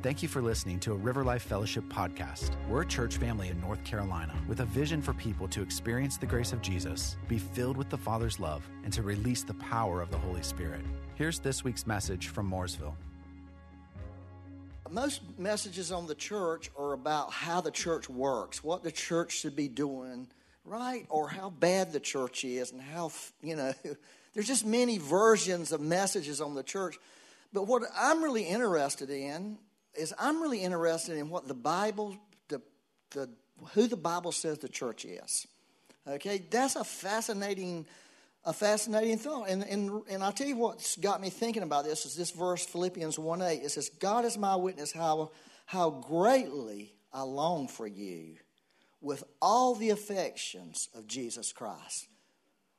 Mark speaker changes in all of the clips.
Speaker 1: Thank you for listening to a River Life Fellowship podcast. We're a church family in North Carolina with a vision for people to experience the grace of Jesus, be filled with the Father's love, and to release the power of the Holy Spirit. Here's this week's message from Mooresville.
Speaker 2: Most messages on the church are about how the church works, what the church should be doing, right? Or how bad the church is, and how, you know, there's just many versions of messages on the church. But what I'm really interested in is I'm really interested in what the Bible, the, the, who the Bible says the church is. Okay, that's a fascinating, a fascinating thought. And, and, and I'll tell you what's got me thinking about this is this verse, Philippians 1 8. It says, God is my witness how, how greatly I long for you with all the affections of Jesus Christ.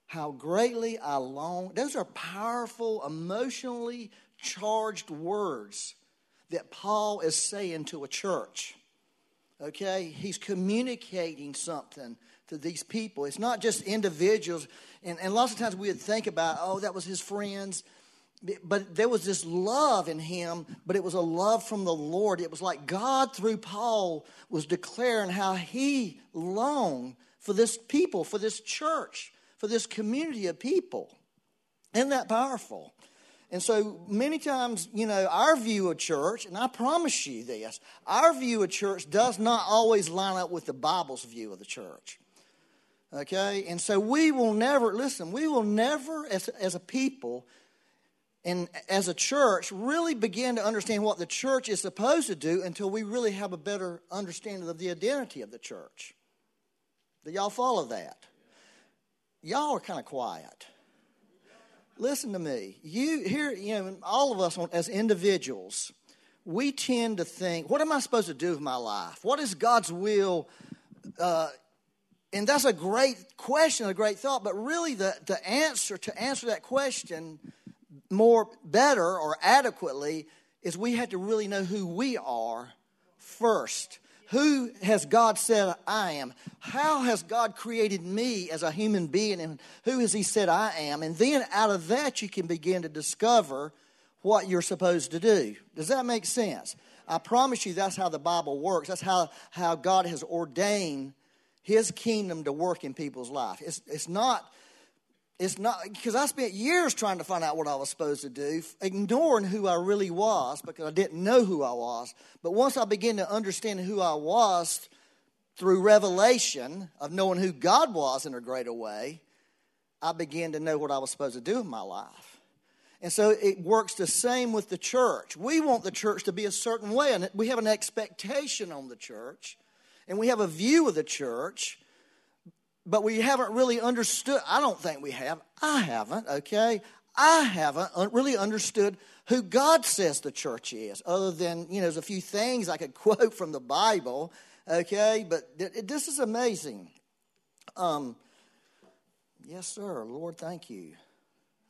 Speaker 2: How greatly I long. Those are powerful, emotionally charged words that Paul is saying to a church. Okay? He's communicating something to these people. It's not just individuals. And, and lots of times we would think about, oh, that was his friends. But there was this love in him, but it was a love from the Lord. It was like God, through Paul, was declaring how he longed for this people, for this church, for this community of people. Isn't that powerful? And so many times, you know, our view of church, and I promise you this, our view of church does not always line up with the Bible's view of the church. Okay? And so we will never, listen, we will never, as, as a people and as a church, really begin to understand what the church is supposed to do until we really have a better understanding of the identity of the church. Do y'all follow that? Y'all are kind of quiet listen to me. You here, you know, all of us as individuals, we tend to think, what am I supposed to do with my life? What is God's will? Uh, and that's a great question, a great thought. But really, the, the answer to answer that question more better or adequately is we have to really know who we are first. Who has God said I am? How has God created me as a human being? And who has He said I am? And then out of that, you can begin to discover what you're supposed to do. Does that make sense? I promise you that's how the Bible works. That's how, how God has ordained His kingdom to work in people's life. It's, it's not it's not because I spent years trying to find out what I was supposed to do, ignoring who I really was because I didn't know who I was. But once I began to understand who I was through revelation of knowing who God was in a greater way, I began to know what I was supposed to do in my life. And so it works the same with the church. We want the church to be a certain way, and we have an expectation on the church, and we have a view of the church but we haven't really understood. I don't think we have. I haven't, okay? I haven't really understood who God says the church is, other than, you know, there's a few things I could quote from the Bible, okay? But this is amazing. Um, yes, sir. Lord, thank you.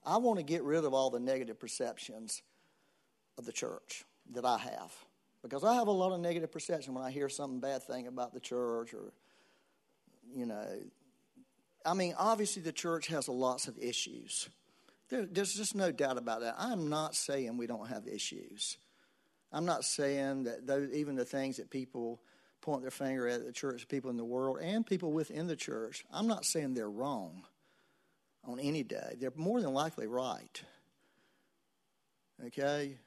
Speaker 2: I want to get rid of all the negative perceptions of the church that I have. Because I have a lot of negative perception when I hear some bad thing about the church or, you know, I mean, obviously the church has lots of issues. There, there's just no doubt about that. I'm not saying we don't have issues. I'm not saying that those, even the things that people point their finger at the church, people in the world, and people within the church, I'm not saying they're wrong on any day. They're more than likely right. Okay?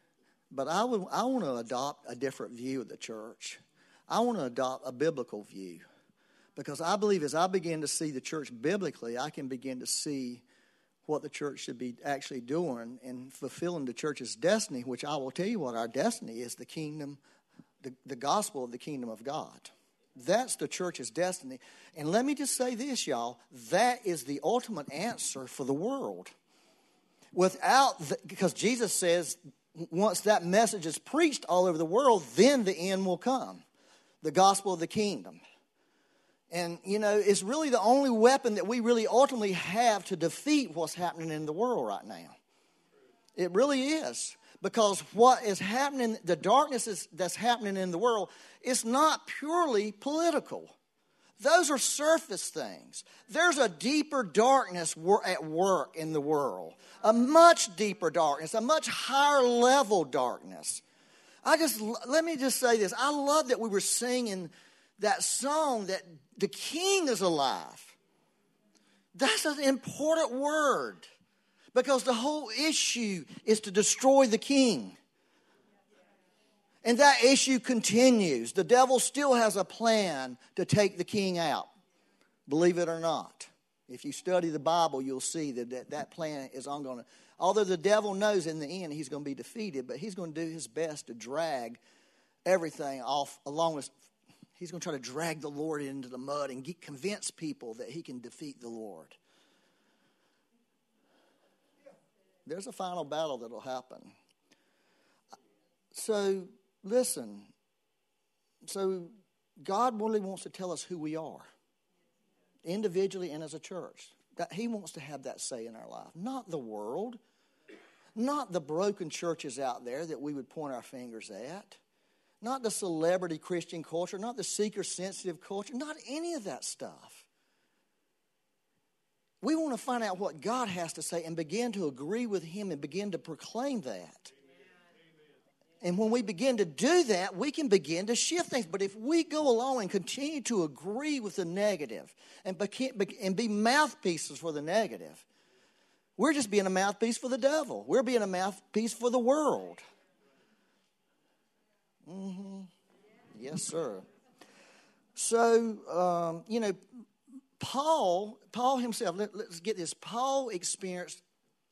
Speaker 2: But I, would, I want to adopt a different view of the church. I want to adopt a biblical view. Because I believe as I begin to see the church biblically, I can begin to see what the church should be actually doing and fulfilling the church's destiny, which I will tell you what our destiny is the kingdom, the, the gospel of the kingdom of God. That's the church's destiny. And let me just say this, y'all that is the ultimate answer for the world. Without, the, because Jesus says, once that message is preached all over the world, then the end will come the gospel of the kingdom. And, you know, it's really the only weapon that we really ultimately have to defeat what's happening in the world right now. It really is. Because what is happening, the darkness is, that's happening in the world, it's not purely political. Those are surface things. There's a deeper darkness at work in the world, a much deeper darkness, a much higher level darkness I just, let me just say this. I love that we were singing that song that the king is alive. That's an important word because the whole issue is to destroy the king. And that issue continues. The devil still has a plan to take the king out, believe it or not. If you study the Bible, you'll see that that, that plan is ongoing. Although the devil knows in the end he's going to be defeated, but he's going to do his best to drag everything off along with. He's going to try to drag the Lord into the mud and get, convince people that he can defeat the Lord. There's a final battle that'll happen. So, listen. So, God really wants to tell us who we are, individually and as a church. That He wants to have that say in our life, not the world, not the broken churches out there that we would point our fingers at, not the celebrity Christian culture, not the seeker sensitive culture, not any of that stuff. We want to find out what God has to say and begin to agree with Him and begin to proclaim that. And when we begin to do that, we can begin to shift things. But if we go along and continue to agree with the negative and, and be mouthpieces for the negative, we're just being a mouthpiece for the devil. We're being a mouthpiece for the world. Mm-hmm. Yes, sir. So, um, you know, Paul, Paul himself, let, us get this. Paul experienced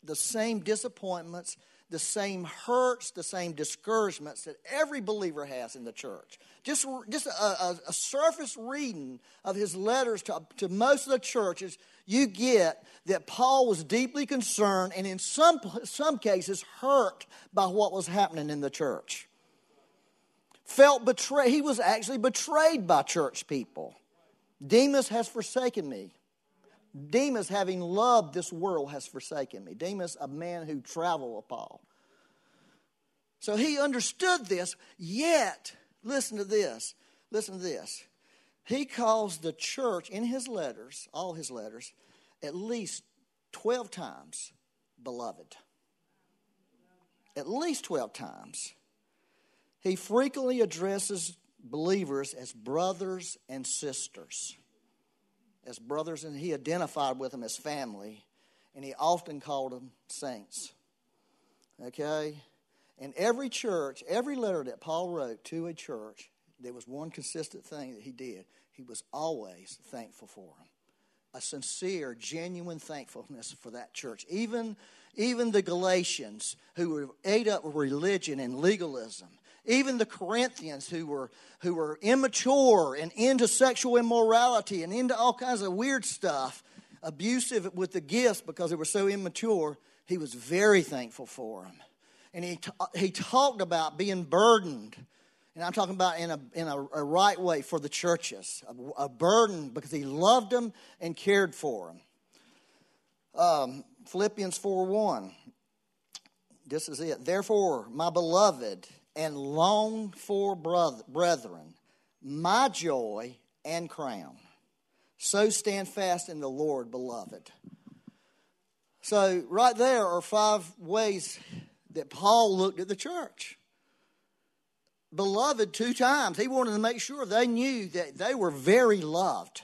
Speaker 2: the same disappointments, the same hurts, the same discouragements that every believer has in the church. Just, just a, a, a surface reading of his letters to, to most of the churches, you get that Paul was deeply concerned and in some, some cases hurt by what was happening in the church. Felt betrayed. He was actually betrayed by church people. Demas has forsaken me. Demas, having loved this world, has forsaken me. Demas, a man who traveled with Paul. So he understood this, yet, listen to this. Listen to this. He calls the church in his letters, all his letters, at least 12 times beloved. At least 12 times. He frequently addresses believers as brothers and sisters. As brothers, and he identified with them as family, and he often called them saints. Okay? And every church, every letter that Paul wrote to a church, there was one consistent thing that he did. He was always thankful for them. A sincere, genuine thankfulness for that church. Even, even the Galatians, who were ate up with religion and legalism, even the Corinthians who were, who were immature and into sexual immorality and into all kinds of weird stuff, abusive with the gifts because they were so immature, he was very thankful for them. And he, he talked about being burdened. And I'm talking about in a, in a, a right way for the churches, a, a, burden because he loved them and cared for them. Um, Philippians 4 1. This is it. Therefore, my beloved, and long for brethren, my joy and crown. So stand fast in the Lord, beloved. So, right there are five ways that Paul looked at the church. Beloved, two times. He wanted to make sure they knew that they were very loved.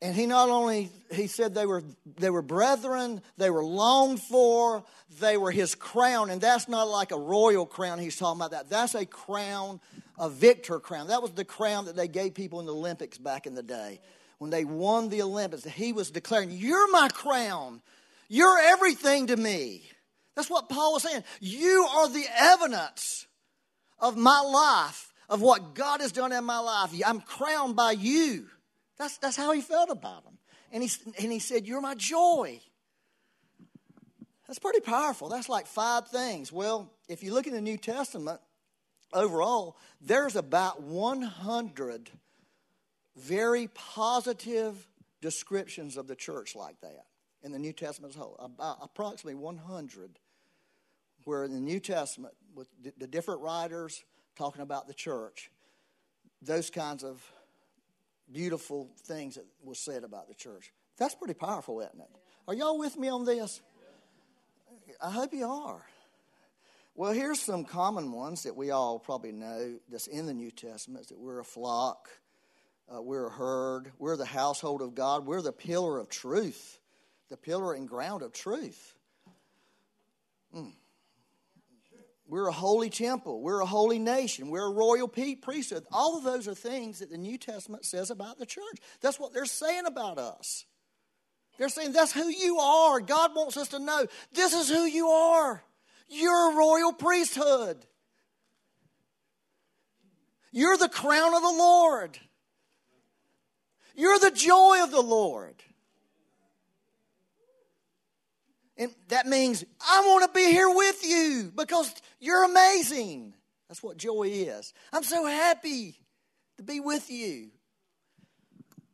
Speaker 2: And he not only he said they were they were brethren, they were longed for, they were his crown, and that's not like a royal crown he's talking about that. That's a crown, a victor crown. That was the crown that they gave people in the Olympics back in the day. When they won the Olympics, he was declaring, You're my crown. You're everything to me. That's what Paul was saying. You are the evidence of my life, of what God has done in my life. I'm crowned by you. That's, that's how he felt about them. And he, and he said, You're my joy. That's pretty powerful. That's like five things. Well, if you look in the New Testament, overall, there's about 100 very positive descriptions of the church like that in the New Testament as a whole. About approximately 100, where in the New Testament, with the different writers talking about the church, those kinds of beautiful things that was said about the church. That's pretty powerful, isn't it? Are y'all with me on this? I hope you are. Well, here's some common ones that we all probably know that's in the New Testament that we're a flock, uh, we're a herd, we're the household of God, we're the pillar of truth, the pillar and ground of truth. Mm. We're a holy temple. We're a holy nation. We're a royal priesthood. All of those are things that the New Testament says about the church. That's what they're saying about us. They're saying that's who you are. God wants us to know this is who you are. You're a royal priesthood. You're the crown of the Lord. You're the joy of the Lord. And that means I want to be here with you because you're amazing. That's what joy is. I'm so happy to be with you.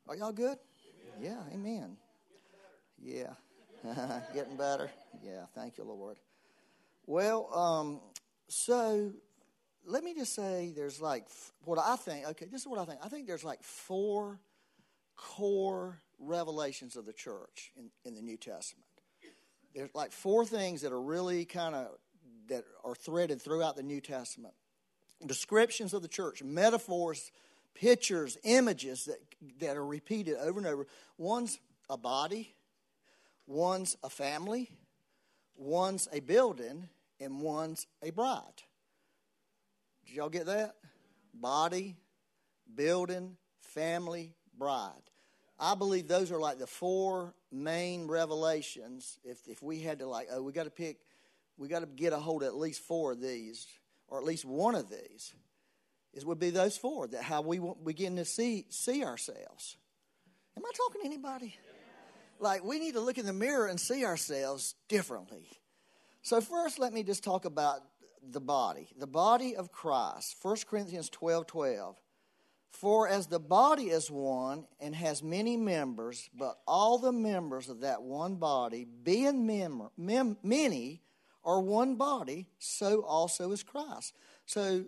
Speaker 2: Are y'all good? Yeah, amen. Yeah. Getting better? Yeah, thank you, Lord. Well, um, so let me just say there's like what I think, okay, this is what I think. I think there's like four core revelations of the church in, in the New Testament. There's like four things that are really kind of that are threaded throughout the New Testament. Descriptions of the church, metaphors, pictures, images that that are repeated over and over. One's a body, one's a family, one's a building, and one's a bride. Did y'all get that? Body, building, family, bride. I believe those are like the four main revelations. If if we had to like, oh, we got to pick, we got to get a hold of at least four of these, or at least one of these, is would be those four. That how we begin to see see ourselves. Am I talking to anybody? Like we need to look in the mirror and see ourselves differently. So, first, let me just talk about the body, the body of Christ. 1 Corinthians 12 12. For as the body is one and has many members, but all the members of that one body, being mem- mem- many, are one body, so also is Christ. So,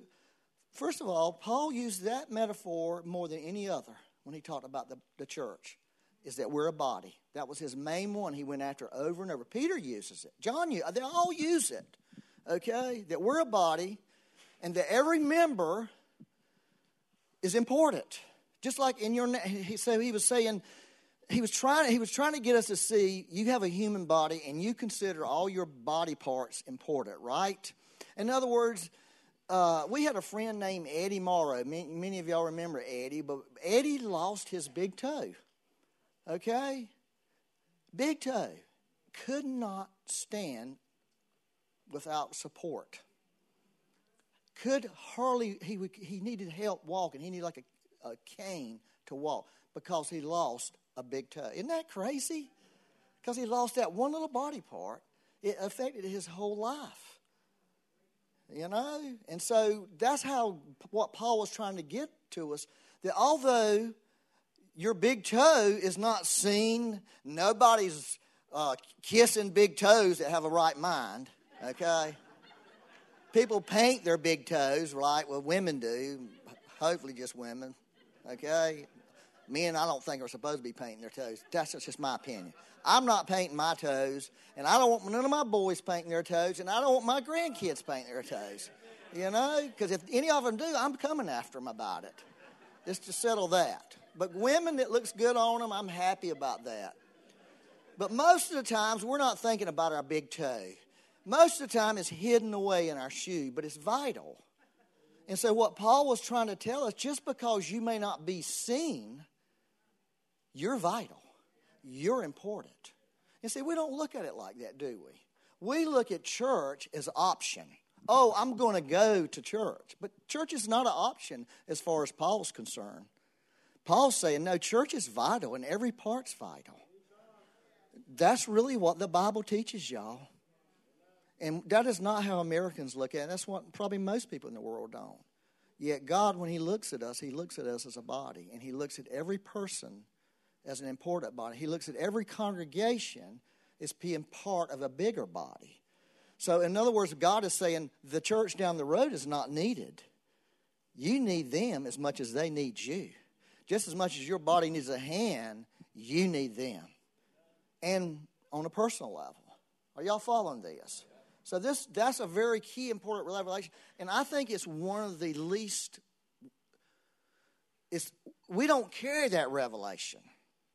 Speaker 2: first of all, Paul used that metaphor more than any other when he talked about the, the church is that we're a body. That was his main one he went after over and over. Peter uses it. John, they all use it. Okay? That we're a body and that every member is important. Just like in your, so he was saying, he was trying he was trying to get us to see you have a human body and you consider all your body parts important right in other words uh, we had a friend named eddie morrow many, many of y'all remember eddie but eddie lost his big toe Okay? Big toe could not stand without support. Could hardly, he, would, he needed help walking. He needed like a, a cane to walk because he lost a big toe. Isn't that crazy? Because he lost that one little body part, it affected his whole life. You know? And so that's how what Paul was trying to get to us that although your big toe is not seen. Nobody's uh, kissing big toes that have a right mind, okay? People paint their big toes, right? Well, women do, hopefully just women, okay? Men, I don't think are supposed to be painting their toes. That's just my opinion. I'm not painting my toes, and I don't want none of my boys painting their toes, and I don't want my grandkids painting their toes. You know, because if any of them do, I'm coming after them about it. Just to settle that. But women that looks good on them, I'm happy about that. But most of the times, we're not thinking about our big toe. Most of the time, it's hidden away in our shoe, but it's vital. And so, what Paul was trying to tell us just because you may not be seen, you're vital. You're important. And see, we don't look at it like that, do we? We look at church as option. Oh, I'm going to go to church. But church is not an option as far as Paul's concerned. Paul's saying, no, church is vital and every part's vital. That's really what the Bible teaches y'all. And that is not how Americans look at it. That's what probably most people in the world don't. Yet God, when He looks at us, He looks at us as a body, and He looks at every person as an important body. He looks at every congregation as being part of a bigger body. So, in other words, God is saying the church down the road is not needed. You need them as much as they need you. Just as much as your body needs a hand, you need them. And on a personal level. Are y'all following this? So this that's a very key important revelation, and I think it's one of the least. It's we don't carry that revelation,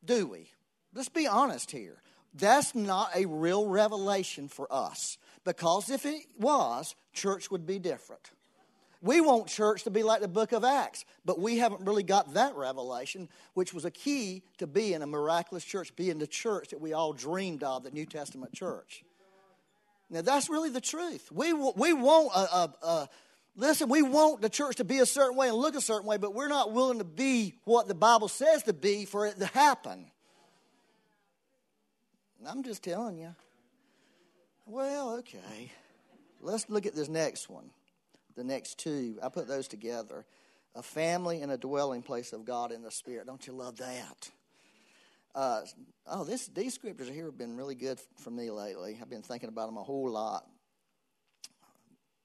Speaker 2: do we? Let's be honest here. That's not a real revelation for us because if it was, church would be different. We want church to be like the book of Acts, but we haven't really got that revelation, which was a key to being a miraculous church, being the church that we all dreamed of, the New Testament church. Now, that's really the truth. We, we want a, a, a Listen, we want the church to be a certain way and look a certain way, but we're not willing to be what the Bible says to be for it to happen. I'm just telling you. Well, okay. Let's look at this next one the next two. I put those together. A family and a dwelling place of God in the Spirit. Don't you love that? Uh, oh, this, these scriptures here have been really good for me lately. I've been thinking about them a whole lot.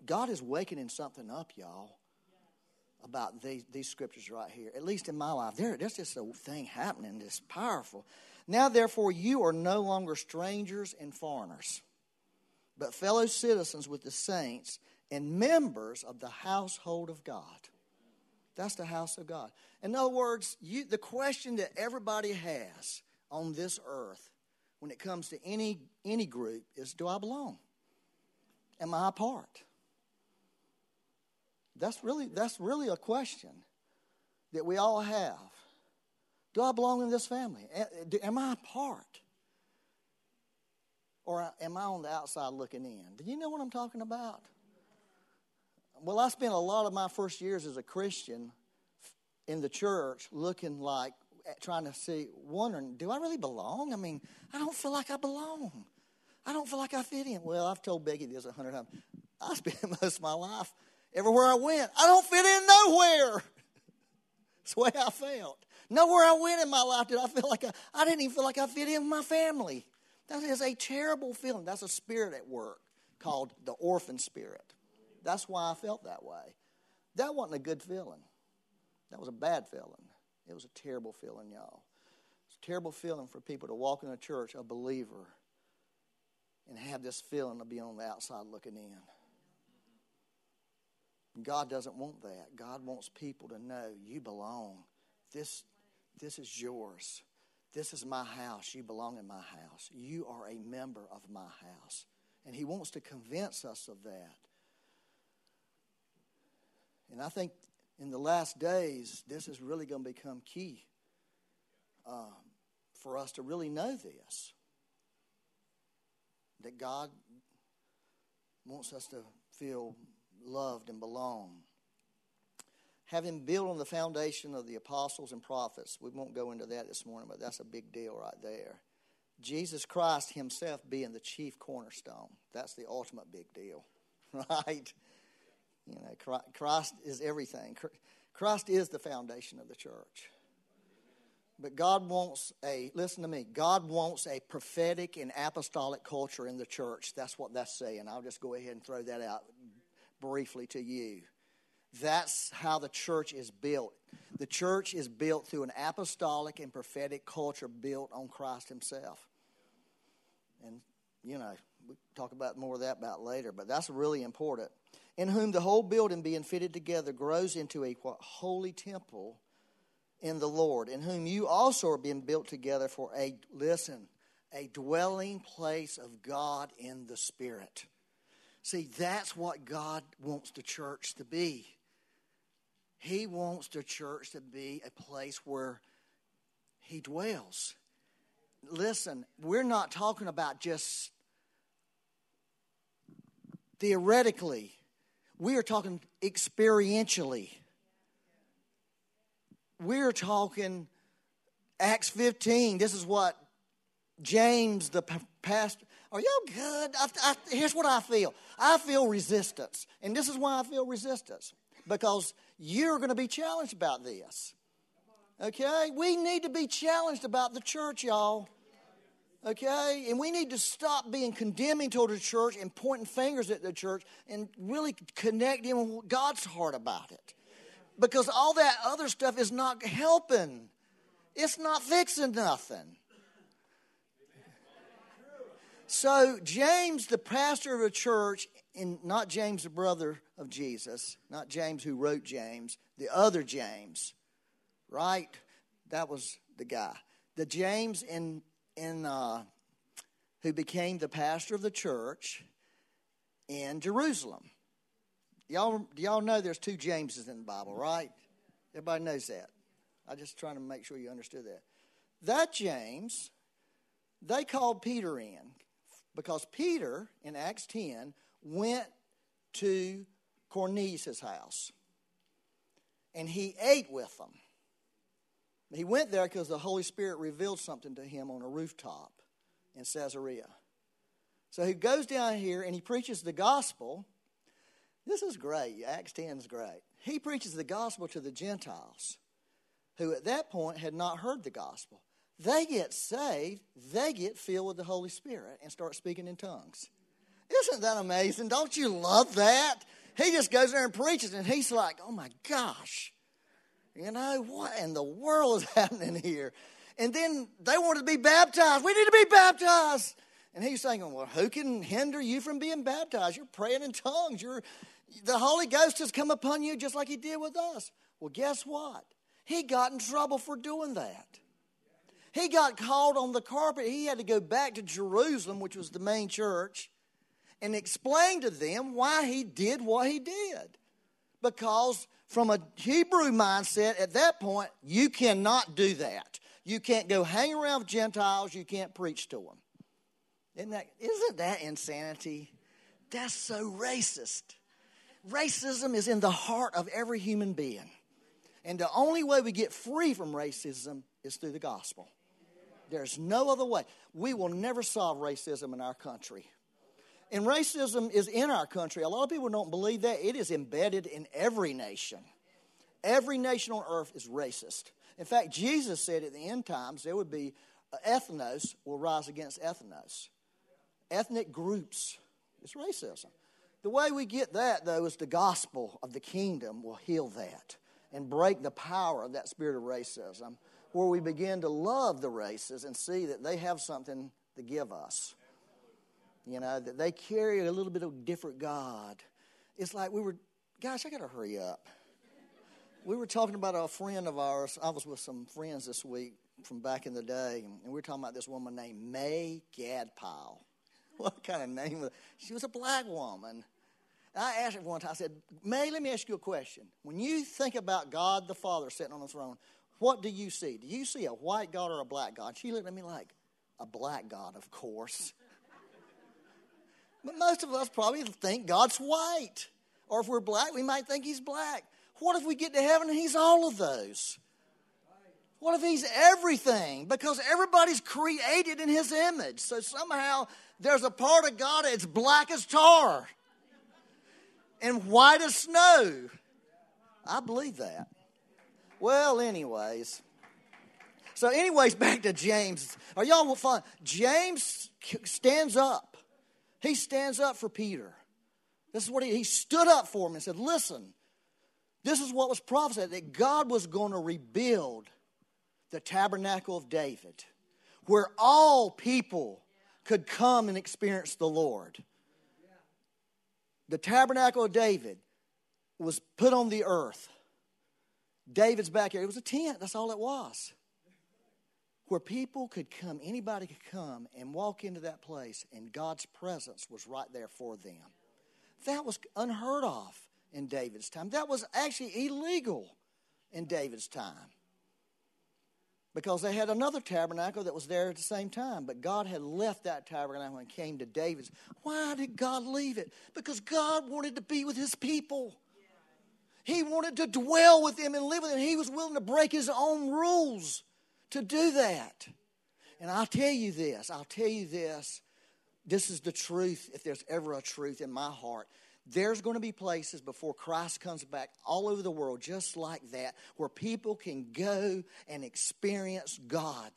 Speaker 2: God is waking something up, y'all, about these, these scriptures right here. At least in my life, there, there's just a thing happening that's powerful. Now, therefore, you are no longer strangers and foreigners, but fellow citizens with the saints and members of the household of God. That's the house of God. In other words, you, the question that everybody has on this earth when it comes to any, any group is do I belong? Am I a part? That's really, that's really a question that we all have. Do I belong in this family? Am I a part? Or am I on the outside looking in? Do you know what I'm talking about? Well, I spent a lot of my first years as a Christian in the church looking like, trying to see, wondering, do I really belong? I mean, I don't feel like I belong. I don't feel like I fit in. Well, I've told Becky this a hundred times. I spent most of my life everywhere I went. I don't fit in nowhere. That's the way I felt. Nowhere I went in my life did I feel like I, I didn't even feel like I fit in with my family. That is a terrible feeling. That's a spirit at work called the orphan spirit. That's why I felt that way. That wasn't a good feeling. That was a bad feeling. It was a terrible feeling, y'all. It's a terrible feeling for people to walk in a church, a believer, and have this feeling of being on the outside looking in. God doesn't want that. God wants people to know you belong. This, this is yours. This is my house. You belong in my house. You are a member of my house. And He wants to convince us of that. And I think in the last days, this is really going to become key um, for us to really know this. That God wants us to feel loved and belong. Having built on the foundation of the apostles and prophets, we won't go into that this morning, but that's a big deal right there. Jesus Christ Himself being the chief cornerstone. That's the ultimate big deal, right? You know, Christ is everything. Christ is the foundation of the church. But God wants a, listen to me, God wants a prophetic and apostolic culture in the church. That's what that's saying. I'll just go ahead and throw that out briefly to you. That's how the church is built. The church is built through an apostolic and prophetic culture built on Christ Himself. And, you know, we talk about more of that about later, but that's really important in whom the whole building being fitted together grows into a what, holy temple in the Lord, in whom you also are being built together for a, listen, a dwelling place of God in the Spirit. See, that's what God wants the church to be. He wants the church to be a place where He dwells. Listen, we're not talking about just theoretically we are talking experientially. We're talking Acts 15. This is what James, the pastor, are y'all good? I, I, here's what I feel I feel resistance. And this is why I feel resistance because you're going to be challenged about this. Okay? We need to be challenged about the church, y'all. Okay? And we need to stop being condemning toward the church and pointing fingers at the church and really connecting with God's heart about it. Because all that other stuff is not helping, it's not fixing nothing. So, James, the pastor of a church, in, not James, the brother of Jesus, not James who wrote James, the other James, right? That was the guy. The James in, in, uh, who became the pastor of the church in Jerusalem. Y'all, do y'all know there's two Jameses in the Bible, right? Everybody knows that. I'm just trying to make sure you understood that. That James, they called Peter in because Peter in Acts 10 went to Cornelius' house and he ate with them. He went there because the Holy Spirit revealed something to him on a rooftop in Caesarea. So he goes down here and he preaches the gospel. This is great. Acts 10 is great. He preaches the gospel to the Gentiles who at that point had not heard the gospel. They get saved, they get filled with the Holy Spirit and start speaking in tongues. Isn't that amazing? Don't you love that? He just goes there and preaches, and he's like, oh my gosh, you know, what in the world is happening here? And then they wanted to be baptized. We need to be baptized. And he's saying, Well, who can hinder you from being baptized? You're praying in tongues. You're, the Holy Ghost has come upon you just like he did with us. Well, guess what? He got in trouble for doing that. He got called on the carpet. He had to go back to Jerusalem, which was the main church, and explain to them why he did what he did. Because from a Hebrew mindset, at that point, you cannot do that. You can't go hang around with Gentiles. You can't preach to them. Isn't that, isn't that insanity? That's so racist. Racism is in the heart of every human being. And the only way we get free from racism is through the gospel. There's no other way. We will never solve racism in our country. And racism is in our country. A lot of people don't believe that. It is embedded in every nation. Every nation on earth is racist. In fact, Jesus said at the end times there would be uh, ethnos will rise against ethnos. Ethnic groups. It's racism. The way we get that, though, is the gospel of the kingdom will heal that and break the power of that spirit of racism, where we begin to love the races and see that they have something to give us. You know, they carry a little bit of different God. It's like we were, gosh, I got to hurry up. We were talking about a friend of ours. I was with some friends this week from back in the day, and we were talking about this woman named May Gadpile. What kind of name was She was a black woman. I asked her one time, I said, May, let me ask you a question. When you think about God the Father sitting on the throne, what do you see? Do you see a white God or a black God? She looked at me like, a black God, of course. But most of us probably think God's white. Or if we're black, we might think he's black. What if we get to heaven and he's all of those? What if he's everything? Because everybody's created in his image. So somehow there's a part of God that's black as tar and white as snow. I believe that. Well, anyways. So, anyways, back to James. Are y'all fun? James stands up. He stands up for Peter. This is what he, he stood up for him and said, Listen, this is what was prophesied that God was going to rebuild the tabernacle of David, where all people could come and experience the Lord the tabernacle of David was put on the earth. David's backyard, it was a tent, that's all it was. Where people could come, anybody could come and walk into that place, and God's presence was right there for them. That was unheard of in David's time. That was actually illegal in David's time because they had another tabernacle that was there at the same time. But God had left that tabernacle and came to David's. Why did God leave it? Because God wanted to be with his people. He wanted to dwell with them and live with them. He was willing to break his own rules to do that. And I'll tell you this I'll tell you this. This is the truth, if there's ever a truth in my heart. There's going to be places before Christ comes back all over the world, just like that, where people can go and experience God.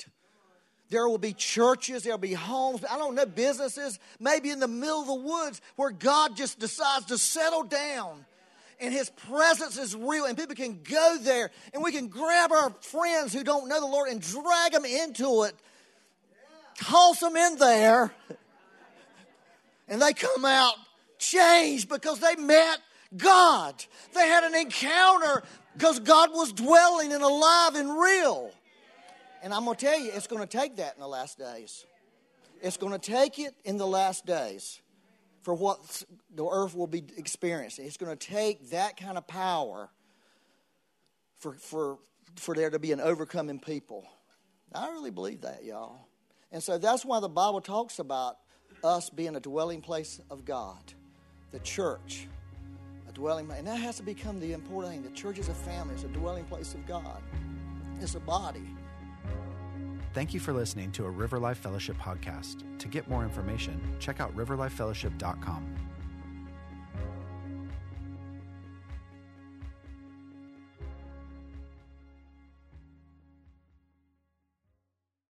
Speaker 2: There will be churches, there'll be homes, I don't know, businesses, maybe in the middle of the woods where God just decides to settle down and His presence is real, and people can go there and we can grab our friends who don't know the Lord and drag them into it, toss them in there And they come out changed because they met God. They had an encounter because God was dwelling and alive and real. And I'm going to tell you, it's going to take that in the last days. It's going to take it in the last days for what the earth will be experiencing. It's going to take that kind of power for, for, for there to be an overcoming people. I really believe that, y'all. And so that's why the Bible talks about us being a dwelling place of God, the church, a dwelling place. And that has to become the important thing. The church is a family, it's a dwelling place of God, it's a body.
Speaker 1: Thank you for listening to a River Life Fellowship podcast. To get more information, check out riverlifefellowship.com.